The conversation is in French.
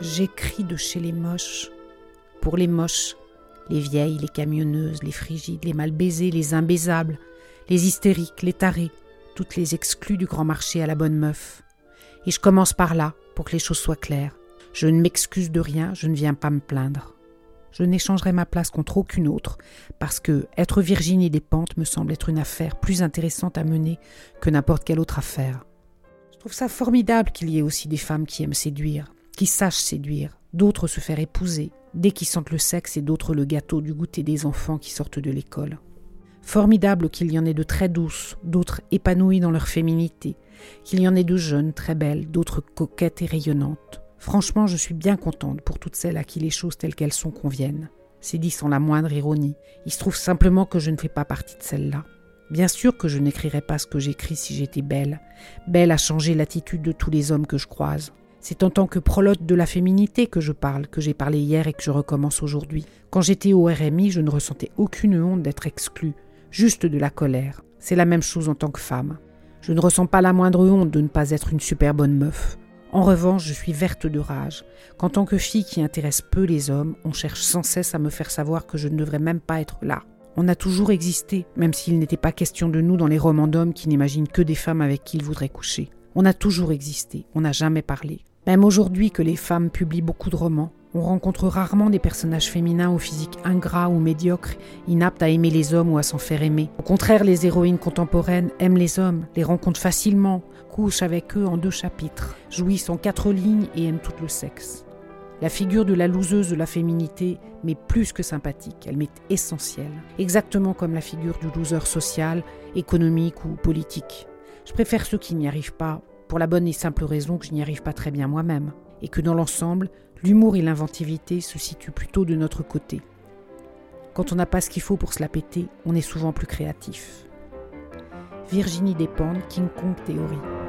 J'écris de chez les moches. Pour les moches, les vieilles, les camionneuses, les frigides, les mal baisées, les imbaisables, les hystériques, les tarés, toutes les exclus du grand marché à la bonne meuf. Et je commence par là, pour que les choses soient claires. Je ne m'excuse de rien, je ne viens pas me plaindre. Je n'échangerai ma place contre aucune autre, parce que être Virginie des Pentes me semble être une affaire plus intéressante à mener que n'importe quelle autre affaire. Je trouve ça formidable qu'il y ait aussi des femmes qui aiment séduire, qui sachent séduire, d'autres se faire épouser, dès qu'ils sentent le sexe et d'autres le gâteau du goûter des enfants qui sortent de l'école. Formidable qu'il y en ait de très douces, d'autres épanouies dans leur féminité, qu'il y en ait de jeunes, très belles, d'autres coquettes et rayonnantes. Franchement, je suis bien contente pour toutes celles à qui les choses telles qu'elles sont conviennent. C'est dit sans la moindre ironie. Il se trouve simplement que je ne fais pas partie de celle-là. Bien sûr que je n'écrirais pas ce que j'écris si j'étais belle. Belle à changer l'attitude de tous les hommes que je croise. C'est en tant que prolote de la féminité que je parle, que j'ai parlé hier et que je recommence aujourd'hui. Quand j'étais au RMI, je ne ressentais aucune honte d'être exclue, juste de la colère. C'est la même chose en tant que femme. Je ne ressens pas la moindre honte de ne pas être une super bonne meuf. En revanche, je suis verte de rage qu'en tant que fille qui intéresse peu les hommes, on cherche sans cesse à me faire savoir que je ne devrais même pas être là. On a toujours existé, même s'il n'était pas question de nous dans les romans d'hommes qui n'imaginent que des femmes avec qui ils voudraient coucher. On a toujours existé, on n'a jamais parlé. Même aujourd'hui que les femmes publient beaucoup de romans, on rencontre rarement des personnages féminins au physique ingrat ou médiocre, inaptes à aimer les hommes ou à s'en faire aimer. Au contraire, les héroïnes contemporaines aiment les hommes, les rencontrent facilement, couchent avec eux en deux chapitres, jouissent en quatre lignes et aiment tout le sexe. La figure de la loseuse de la féminité m'est plus que sympathique, elle m'est essentielle, exactement comme la figure du loser social, économique ou politique. Je préfère ceux qui n'y arrivent pas, pour la bonne et simple raison que je n'y arrive pas très bien moi-même, et que dans l'ensemble, L'humour et l'inventivité se situent plutôt de notre côté. Quand on n'a pas ce qu'il faut pour se la péter, on est souvent plus créatif. Virginie Despentes, King Kong Théorie.